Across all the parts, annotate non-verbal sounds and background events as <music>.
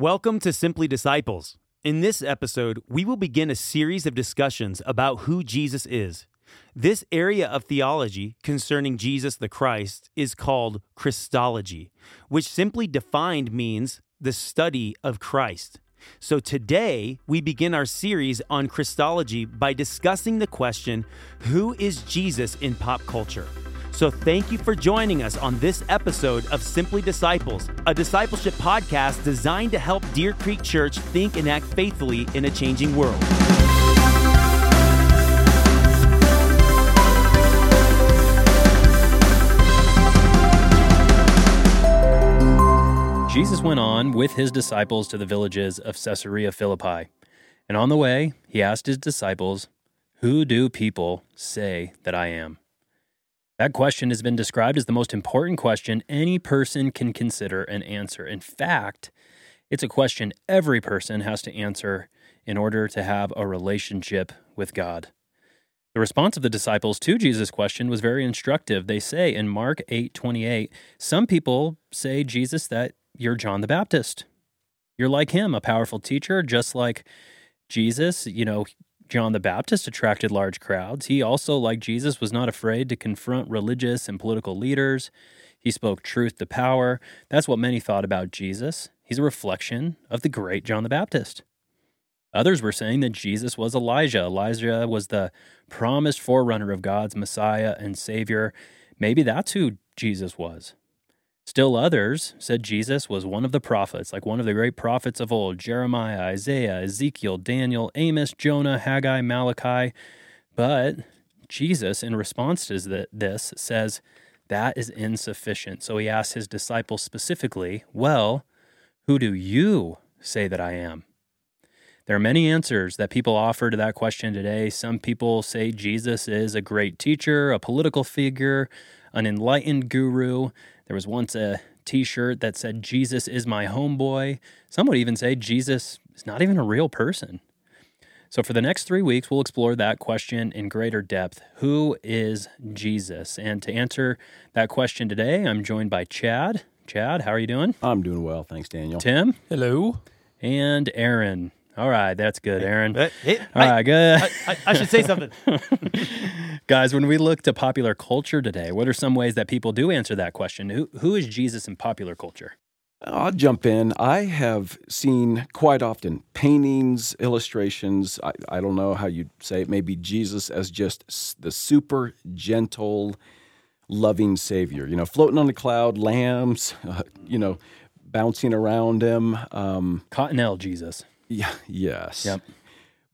Welcome to Simply Disciples. In this episode, we will begin a series of discussions about who Jesus is. This area of theology concerning Jesus the Christ is called Christology, which simply defined means the study of Christ. So today, we begin our series on Christology by discussing the question who is Jesus in pop culture? So thank you for joining us on this episode of Simply Disciples, a discipleship podcast designed to help Deer Creek Church think and act faithfully in a changing world. Jesus went on with his disciples to the villages of Caesarea Philippi. And on the way, he asked his disciples, Who do people say that I am? That question has been described as the most important question any person can consider and answer. In fact, it's a question every person has to answer in order to have a relationship with God. The response of the disciples to Jesus' question was very instructive. They say in Mark 8 28, some people say, Jesus, that you're John the Baptist. You're like him, a powerful teacher, just like Jesus. You know, John the Baptist attracted large crowds. He also, like Jesus, was not afraid to confront religious and political leaders. He spoke truth to power. That's what many thought about Jesus. He's a reflection of the great John the Baptist. Others were saying that Jesus was Elijah. Elijah was the promised forerunner of God's Messiah and Savior. Maybe that's who Jesus was. Still others said Jesus was one of the prophets, like one of the great prophets of old Jeremiah, Isaiah, Ezekiel, Daniel, Amos, Jonah, Haggai, Malachi. But Jesus, in response to this, says that is insufficient. So he asks his disciples specifically, Well, who do you say that I am? There are many answers that people offer to that question today. Some people say Jesus is a great teacher, a political figure, an enlightened guru. There was once a t shirt that said, Jesus is my homeboy. Some would even say Jesus is not even a real person. So, for the next three weeks, we'll explore that question in greater depth. Who is Jesus? And to answer that question today, I'm joined by Chad. Chad, how are you doing? I'm doing well. Thanks, Daniel. Tim. Hello. And Aaron. All right, that's good, Aaron. Hey, hey, All I- good. I, I- I should say something. <laughs> <laughs> Guys, when we look to popular culture today, what are some ways that people do answer that question? Who, who is Jesus in popular culture? I'll jump in. I have seen quite often paintings, illustrations. I, I don't know how you'd say it. Maybe Jesus as just the super gentle, loving Savior. You know, floating on the cloud, lambs, uh, <laughs> you know, bouncing around him. Um, Cottonelle Jesus. Yeah, yes. Yep.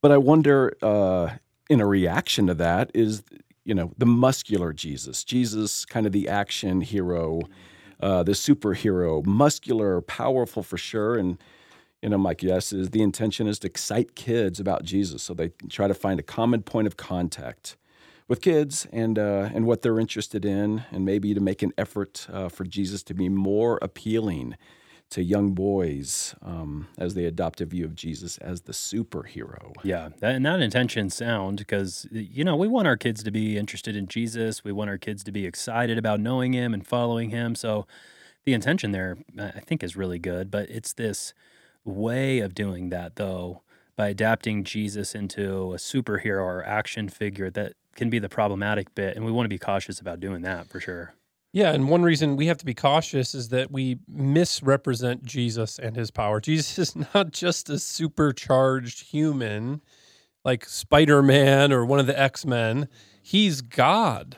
But I wonder, uh, in a reaction to that, is you know the muscular Jesus, Jesus, kind of the action hero, uh, the superhero, muscular, powerful for sure, and you know my guess is the intention is to excite kids about Jesus, so they try to find a common point of contact with kids and uh, and what they're interested in, and maybe to make an effort uh, for Jesus to be more appealing to young boys um, as they adopt a view of Jesus as the superhero. Yeah, that, and that intention sound because you know we want our kids to be interested in Jesus. We want our kids to be excited about knowing Him and following Him. So the intention there, I think, is really good. But it's this way of doing that, though, by adapting Jesus into a superhero or action figure that can be the problematic bit, and we want to be cautious about doing that for sure. Yeah, and one reason we have to be cautious is that we misrepresent Jesus and his power. <laughs> Jesus is not just a supercharged human like Spider Man or one of the X Men, he's God.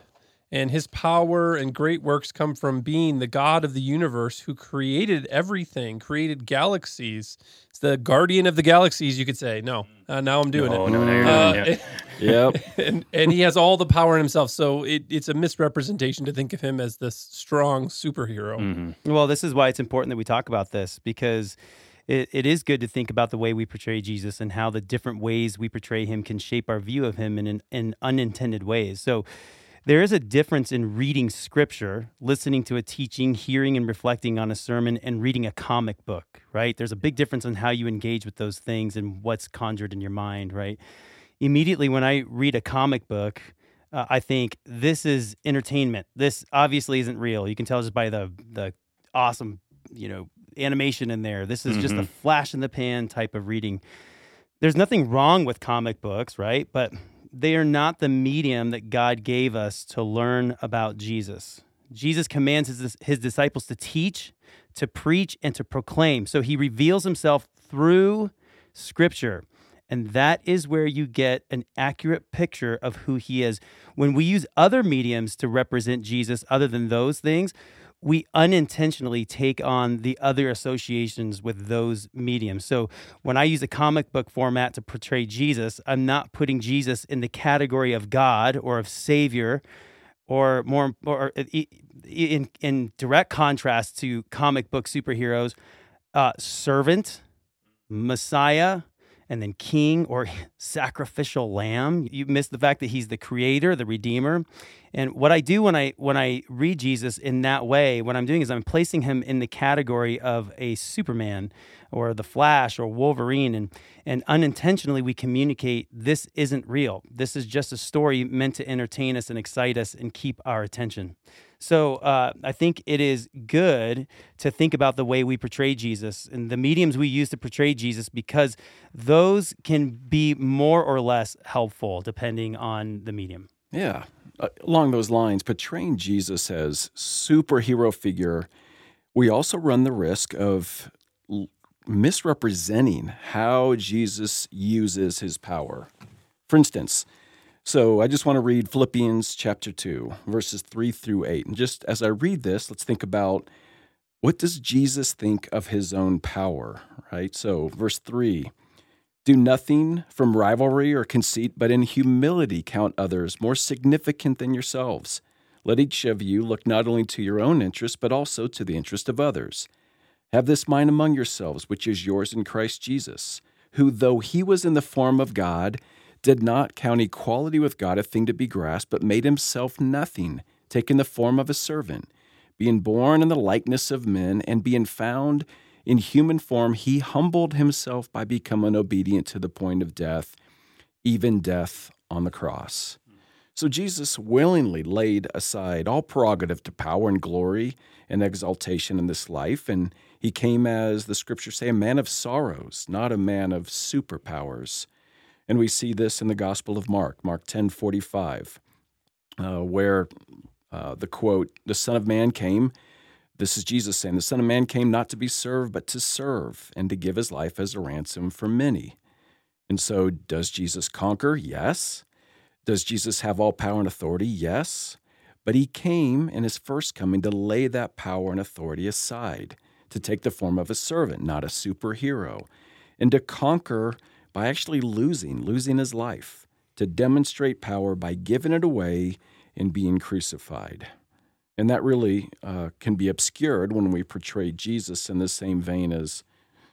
And his power and great works come from being the God of the universe who created everything, created galaxies. It's the guardian of the galaxies, you could say. No, uh, now I'm doing Oh, it. no, no, you're Uh, doing <laughs> it. Yep. and and he has all the power in himself. So it, it's a misrepresentation to think of him as this strong superhero. Mhm. Well, this is why it's important that we talk about this because it, it is good to think about the way we portray Jesus and how the different ways we portray him can shape our view of him in, in, in unintended ways. So there is a difference in reading scripture, listening to a teaching, hearing and reflecting on a sermon, and reading a comic book, right? There's a big difference in how you engage with those things and what's conjured in your mind, right? Immediately when I read a comic book, uh, I think this is entertainment. This obviously isn't real. You can tell just by the the awesome, you know, animation in there. This is just a Mhm. flash in the pan type of reading. There's nothing wrong with comic books, right? But they are not the medium that God gave us to learn about Jesus. Jesus commands his, his disciples to teach, to preach, and to proclaim. So he reveals himself through scripture. And that is where you get an accurate picture of who he is. When we use other mediums to represent Jesus other than those things, we unintentionally take on the other associations with those mediums. So when I use a comic book format to portray Jesus, I'm not putting Jesus in the category of God or of Savior or more or in in direct contrast to comic book superheroes, uh, servant, Messiah, and then king or <laughs> sacrificial lamb. You miss the fact that he's the creator, the redeemer. And what I do when I when I read Jesus in that way, what I'm doing is I'm placing him in the category of a Superman or the Flash or Wolverine and and unintentionally we communicate this isn't real. This is just a story meant to entertain us and excite us and keep our attention. So uh, I think it is good to think about the way we portray Jesus and the mediums we use to portray Jesus because those can be more or less helpful depending on the medium. Yeah. Uh, along those lines, portraying Jesus as superhero figure, we also run the risk of misrepresenting how Jesus uses his power. For instance, so I just want to read Philippians chapter 2, verses 3 through 8. And just as I read this, let's think about what does Jesus think of his own power, right? So, verse 3 do nothing from rivalry or conceit, but in humility count others more significant than yourselves. Let each of you look not only to your own interest, but also to the interest of others. Have this mind among yourselves, which is yours in Christ Jesus, who, though he was in the form of God, did not count equality with God a thing to be grasped, but made himself nothing, taking the form of a servant. Being born in the likeness of men, and being found in human form, he humbled himself by becoming obedient to the point of death, even death on the cross. So Jesus willingly laid aside all prerogative to power and glory and exaltation in this life, and he came as the scriptures say, a man of sorrows, not a man of superpowers. And we see this in the Gospel of Mark, Mark 10 45, uh, where uh, the quote, the Son of Man came. This is Jesus saying, The Son of Man came not to be served, but to serve, and to give his life as a ransom for many. And so, does Jesus conquer? Yes. Does Jesus have all power and authority? Yes. But he came in his first coming to lay that power and authority aside, to take the form of a servant, not a superhero, and to conquer by actually losing, losing his life, to demonstrate power by giving it away and being crucified. And that really uh, can be obscured when we portray Jesus in the same vein as,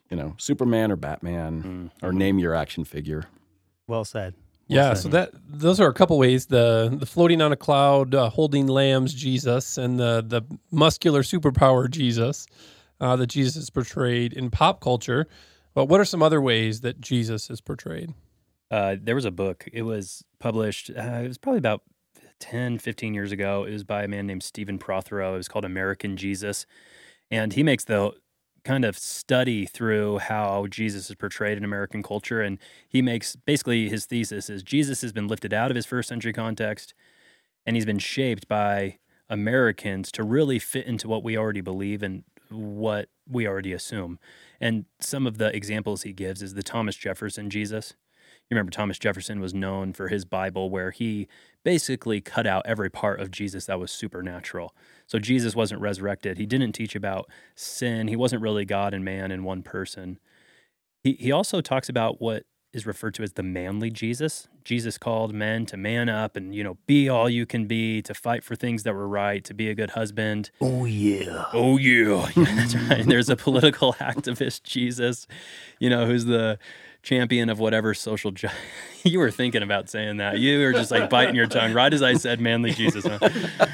you know, Superman or Batman, or name your action figure. Well said. Well Yeah, said. so that those are a couple ways the the floating on a cloud, uh, holding lambs, Jesus, and the the muscular superpower Jesus uh, that Jesus is portrayed in pop culture. But what are some other ways that Jesus is portrayed? Uh, there was a book. It was published, uh, it was probably about 10, 15 years ago. It was by a man named Stephen Prothero. It was called American Jesus. And he makes the kind of study through how Jesus is portrayed in American culture. And he makes basically his thesis is Jesus has been lifted out of his first century context and he's been shaped by Americans to really fit into what we already believe and what we already assume. And some of the examples he gives is the Thomas Jefferson Jesus. You remember Thomas Jefferson was known for his Bible, where he basically cut out every part of Jesus that was supernatural. So Jesus wasn't resurrected. He didn't teach about sin. He wasn't really God and man in one person. He, he also talks about what is referred to as the manly Jesus. Jesus called men to man up and, you know, be all you can be, to fight for things that were right, to be a good husband. Oh yeah. Oh yeah, <laughs> yeah that's right. There's a political <laughs> activist Jesus, you know, who's the champion of whatever social. Ju- <laughs> you were thinking about saying that. You were just like biting your tongue right as I said manly Jesus. Huh? <laughs>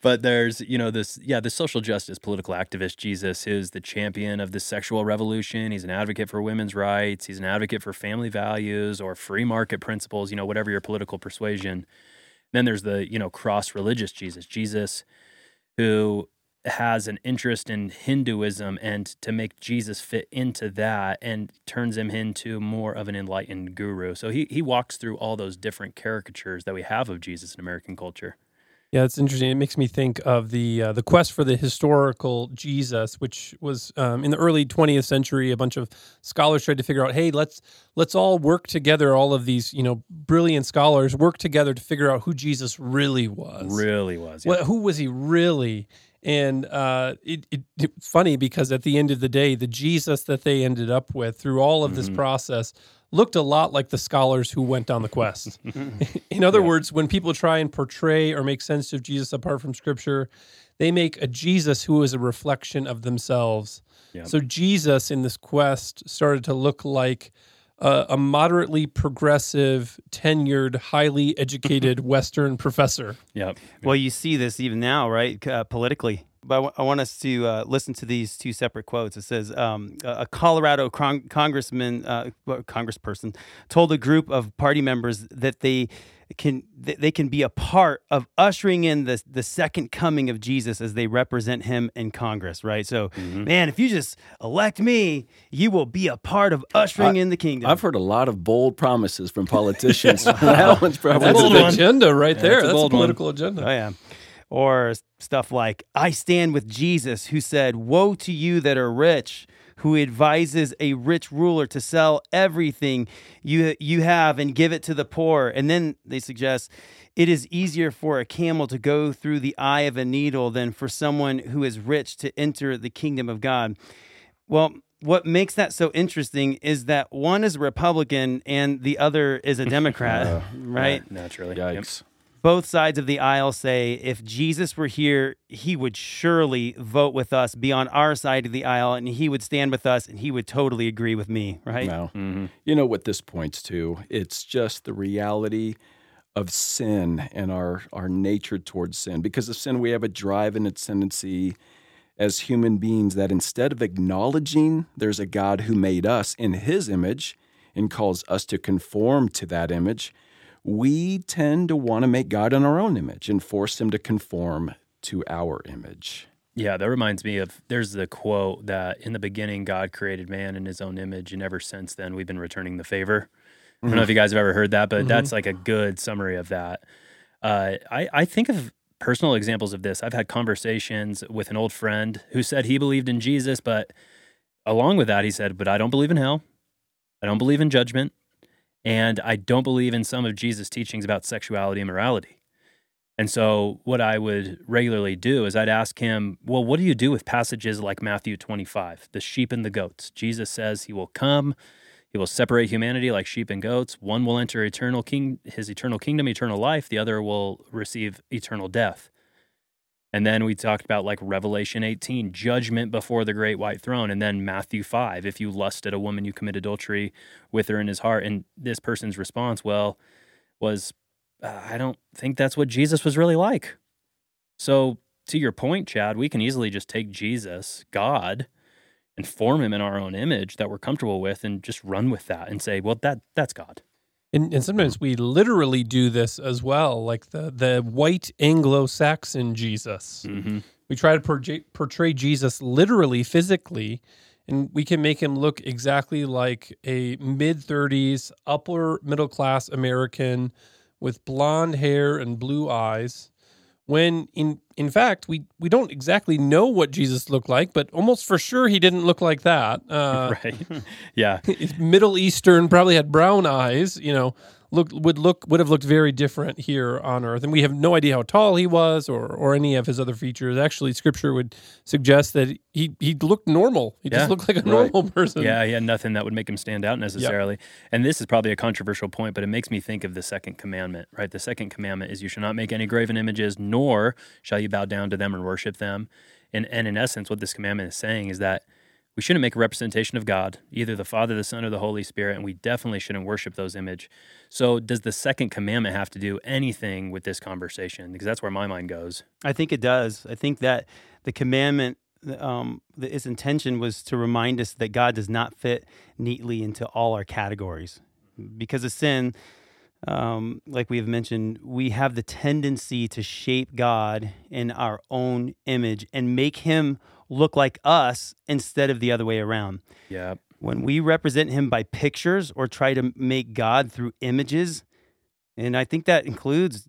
But there's, you know, this, yeah, the social justice political activist Jesus is the champion of the sexual revolution. He's an advocate for women's rights. He's an advocate for family values or free market principles, you know, whatever your political persuasion. Then there's the, you know, cross religious Jesus, Jesus who has an interest in Hinduism and to make Jesus fit into that and turns him into more of an enlightened guru. So he, he walks through all those different caricatures that we have of Jesus in American culture. Yeah, it's interesting. It makes me think of the uh, the quest for the historical Jesus, which was um, in the early 20th century. A bunch of scholars tried to figure out, hey, let's let's all work together. All of these, you know, brilliant scholars work together to figure out who Jesus really was. Really was. Yeah. Well, who was he really? And uh, it, it, it's funny because at the end of the day, the Jesus that they ended up with through all of this mm-hmm. process looked a lot like the scholars who went on the quest. <laughs> In other yeah. words, when people try and portray or make sense of Jesus apart from Scripture, they make a Jesus who is a reflection of themselves. Yep. So Jesus in this quest started to look like a, a moderately progressive, tenured, highly educated <laughs> Western professor. Yep. Well, you see this even now, right? Uh, politically but I, w- I want us to uh, listen to these two separate quotes. It says um, a Colorado con- congressman, uh, congressperson, told a group of party members that they can they can be a part of ushering in the the second coming of Jesus as they represent him in Congress. Right. So, mm-hmm. man, if you just elect me, you will be a part of ushering I, in the kingdom. I've heard a lot of bold promises from politicians. <laughs> <laughs> that one's probably that's an agenda right there. That's a, that's a political one. agenda. Oh yeah. Or stuff like, I stand with Jesus, who said, Woe to you that are rich, who advises a rich ruler to sell everything you, you have and give it to the poor. And then they suggest, it is easier for a camel to go through the eye of a needle than for someone who is rich to enter the kingdom of God. Well, what makes that so interesting is that one is a Republican and the other is a <laughs> Democrat, uh, right? Naturally. Yikes. Yep both sides of the aisle say if Jesus were here, he would surely vote with us, be on our side of the aisle, and he would stand with us and he would totally agree with me, right? No. Mm-hmm. You know what this points to? It's just the reality of sin and our, our nature towards sin. Because of sin, we have a drive and a tendency as human beings that instead of acknowledging there's a God who made us in his image and calls us to conform to that image, we tend to want to make God in our own image and force him to conform to our image. Yeah, that reminds me of there's the quote that in the beginning God created man in his own image, and ever since then we've been returning the favor. I don't know if you guys have ever heard that, but mm-hmm. that's like a good summary of that. Uh, I, I think of personal examples of this. I've had conversations with an old friend who said he believed in Jesus, but along with that, he said, But I don't believe in hell. I don't believe in judgment. And I don't believe in some of Jesus' teachings about sexuality and morality. And so, what I would regularly do is I'd ask him, Well, what do you do with passages like Matthew 25, the sheep and the goats? Jesus says he will come, he will separate humanity like sheep and goats. One will enter eternal king, his eternal kingdom, eternal life, the other will receive eternal death. And then we talked about like Revelation 18, judgment before the great white throne. And then Matthew 5, if you lust at a woman, you commit adultery with her in his heart. And this person's response, well, was, uh, I don't think that's what Jesus was really like. So, to your point, Chad, we can easily just take Jesus, God, and form him in our own image that we're comfortable with and just run with that and say, well, that that's God. And, and sometimes we literally do this as well, like the the white Anglo-Saxon Jesus. Mm-hmm. We try to portray, portray Jesus literally, physically, and we can make him look exactly like a mid 30s, upper middle class American with blonde hair and blue eyes when in in fact we we don't exactly know what Jesus looked like, but almost for sure he didn't look like that. Uh, <laughs> right? <laughs> yeah, <laughs> Middle Eastern, probably had brown eyes. You know, look would look would have looked very different here on earth. And we have no idea how tall he was or or any of his other features. Actually scripture would suggest that he he looked normal. He yeah, just looked like a right. normal person. Yeah he had nothing that would make him stand out necessarily. Yep. and this is probably a controversial point but it makes me think of the second commandment right? The second commandment is you shall not make any graven images nor shall you bow down to them and worship them. And and in essence what this commandment is saying is that we shouldn't make a representation of God, either the Father, the Son, or the Holy Spirit, and we definitely shouldn't worship those image. So, does the second commandment have to do anything with this conversation? Because that's where my mind goes. I think it does. I think that the commandment, um, its intention was to remind us that God does not fit neatly into all our categories. Because of sin, um, like we have mentioned, we have the tendency to shape God in our own image and make him look like us instead of the other way around. Yeah. When we represent him by pictures or try to make God through images, and I think that includes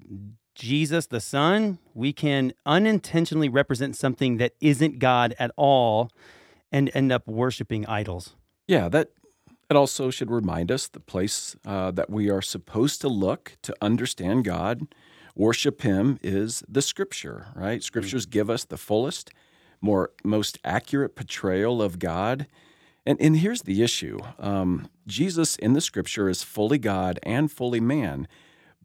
Jesus the Son, we can unintentionally represent something that isn't God at all and end up worshiping idols. Yeah, that it also should remind us the place uh, that we are supposed to look to understand God, worship Him is the Scripture, right? Scriptures give us the fullest, more most accurate portrayal of God. And, and here's the issue um, Jesus in the Scripture is fully God and fully man.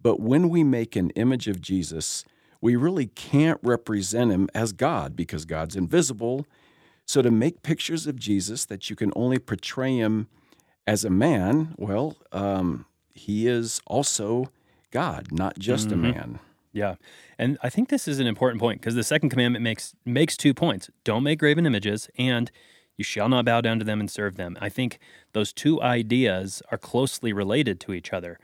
But when we make an image of Jesus, we really can't represent him as God because God's invisible. So to make pictures of Jesus that you can only portray him as a man, well, um, he is also God, not just Mhm. a man. Yeah. And I think this is an important point because the second commandment makes makes two points. Don't make graven images and you shall not bow down to them and serve them. I think those two ideas are closely related to each other.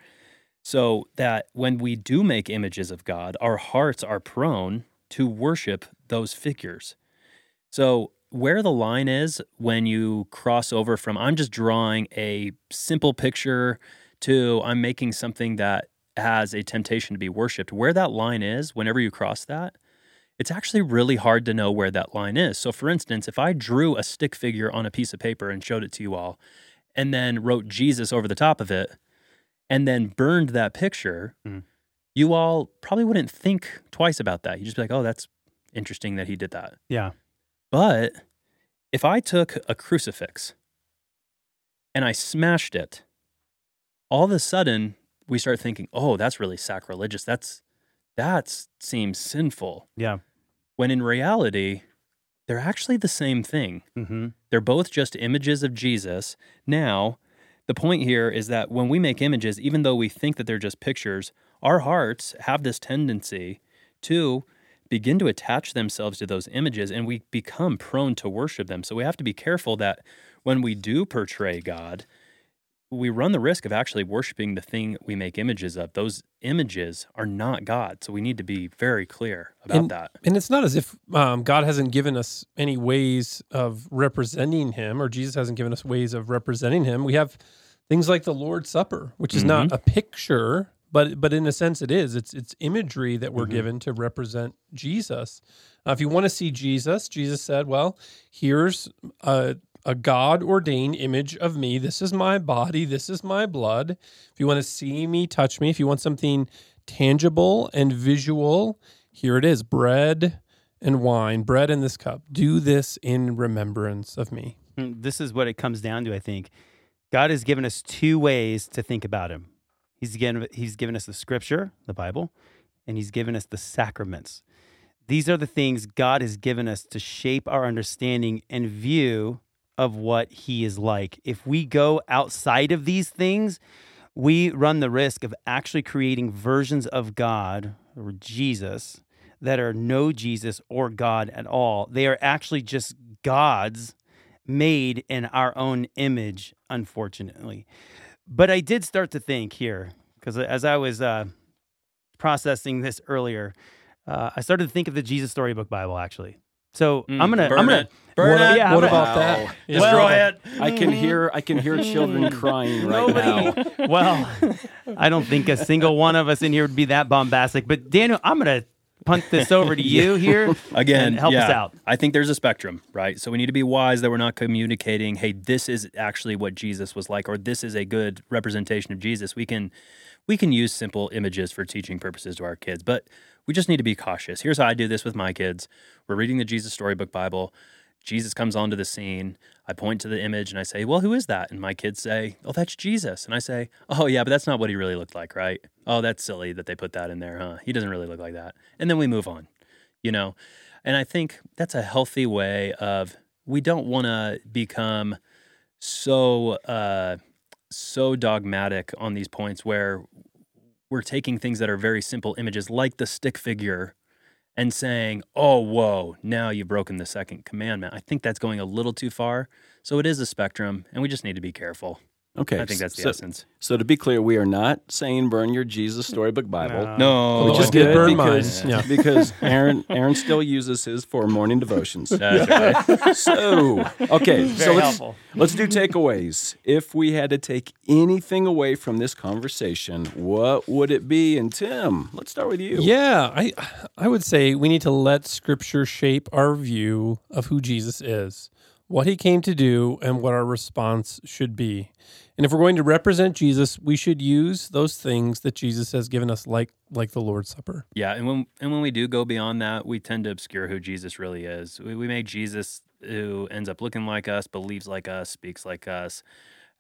So that when we do make images of God, our hearts are prone to worship those figures. So where the line is when you cross over from I'm just drawing a simple picture to I'm making something that has a temptation to be worshiped, where that line is, whenever you cross that, it's actually really hard to know where that line is. So, for instance, if I drew a stick figure on a piece of paper and showed it to you all, and then wrote Jesus over the top of it, and then burned that picture, Mhm. you all probably wouldn't think twice about that. You'd just be like, oh, that's interesting that he did that. Yeah. But if I took a crucifix and I smashed it, all of a sudden we start thinking, "Oh, that's really sacrilegious. That's that seems sinful." Yeah. When in reality, they're actually the same thing. Mm-hmm. They're both just images of Jesus. Now, the point here is that when we make images, even though we think that they're just pictures, our hearts have this tendency to begin to attach themselves to those images and we become prone to worship them. So we have to be careful that when we do portray God, we run the risk of actually worshiping the thing we make images of. Those images are not God. So we need to be very clear about And- that. And it's not as if um, God hasn't given us any ways of representing Him, or Jesus hasn't given us ways of representing Him. We have things like the Lord's Supper, which is not a picture, but but in a sense it is. It's it's imagery that we're Mhm. given to represent Jesus. Uh, if you want to see Jesus, Jesus said, "Well, here's a." A God ordained image of me. This is my body. This is my blood. If you want to see me, touch me. If you want something tangible and visual, here it is bread and wine, bread in this cup. Do this in remembrance of me. Mm, This is what it comes down to, I think. God has given us two ways to think about him. He's given he's given us the scripture, the Bible, and he's given us the sacraments. These are the things God has given us to shape our understanding and view of what he is like. If we go outside of these things, we run the risk of actually creating versions of God or Jesus that are no Jesus or God at all. They are actually just gods made in our own image, unfortunately. But I did start to think here, because as I was uh, processing this earlier, uh, I started to think of the Jesus Storybook Bible actually. So Mm, I'm gonna, burn I'm gonna, it. Burn What- it. yeah, what about gonna- that? Wow. Yeah. Destroy it. I can hear I can hear children <laughs> crying right Nobody. now. <laughs> well, I don't think a single one of us in here would be that bombastic. But Daniel, I'm gonna punt this over to <laughs> you here Again, and help us out. I think there's a spectrum, right? So we need to be wise that we're not communicating, hey, this is actually what Jesus was like, or this is a good representation of Jesus. We can we can use simple images for teaching purposes to our kids, but we just need to be cautious. Here's how I do this with my kids. We're reading the Jesus Storybook Bible. Jesus comes onto the scene. I point to the image and I say, Well, who is that? And my kids say, Oh, that's Jesus. And I say, Oh, yeah, but that's not what he really looked like, right? Oh, that's silly that they put that in there, huh? He doesn't really look like that. And then we move on, you know? And I think that's a healthy way of, we don't want to become so, uh, so dogmatic on these points where we're taking things that are very simple images like the stick figure and saying, oh, whoa, now you've broken the second commandment. I think that's going a little too far. So it is a spectrum, and we just need to be careful. Okay. I think that's the so, essence. So to be clear, we are not saying burn your Jesus Storybook Bible. No. No, Although Which I is did good burn because, mine. <laughs> Yeah. because Aaron Aaron still uses his for morning devotions. That's right. <laughs> So okay, so let's helpful. let's do takeaways. If we had to take anything away from this conversation, what would it be? And Tim, let's start with you. Yeah, I I would say we need to let scripture shape our view of who Jesus is, what he came to do, and what our response should be. And if we're going to represent Jesus, we should use those things that Jesus has given us like like the Lord's Supper. Yeah, and when and when we do go beyond that, we tend to obscure who Jesus really is. We, we make Jesus who ends up looking like us, believes like us, speaks like us,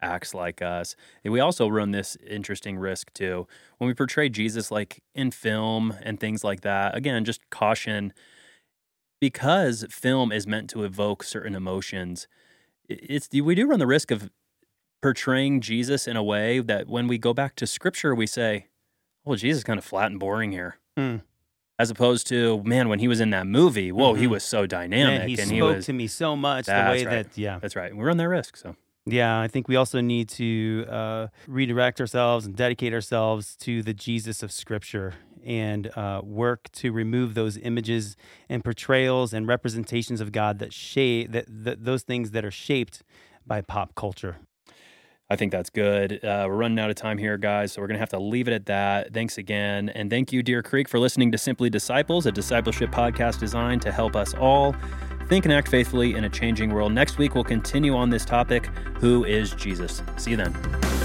acts like us. And we also run this interesting risk too when we portray Jesus like in film and things like that. Again, just caution because film is meant to evoke certain emotions. It's we do run the risk of portraying Jesus in a way that when we go back to Scripture, we say, "Well, Jesus is kind of flat and boring here." Hmm. As opposed to, man, when he was in that movie, whoa, he Mhm. was so dynamic, Man, he and spoke he was. to me so much the way right. that yeah That's right. We run that risk. So yeah i think we also need to uh, redirect ourselves and dedicate ourselves to the jesus of scripture and uh, work to remove those images and portrayals and representations of god that shape that, that those things that are shaped by pop culture I think that's good. Uh, we're running out of time here, guys, so we're going to have to leave it at that. Thanks again. And thank you, Deer Creek, for listening to Simply Disciples, a discipleship podcast designed to help us all think and act faithfully in a changing world. Next week, we'll continue on this topic Who is Jesus? See you then.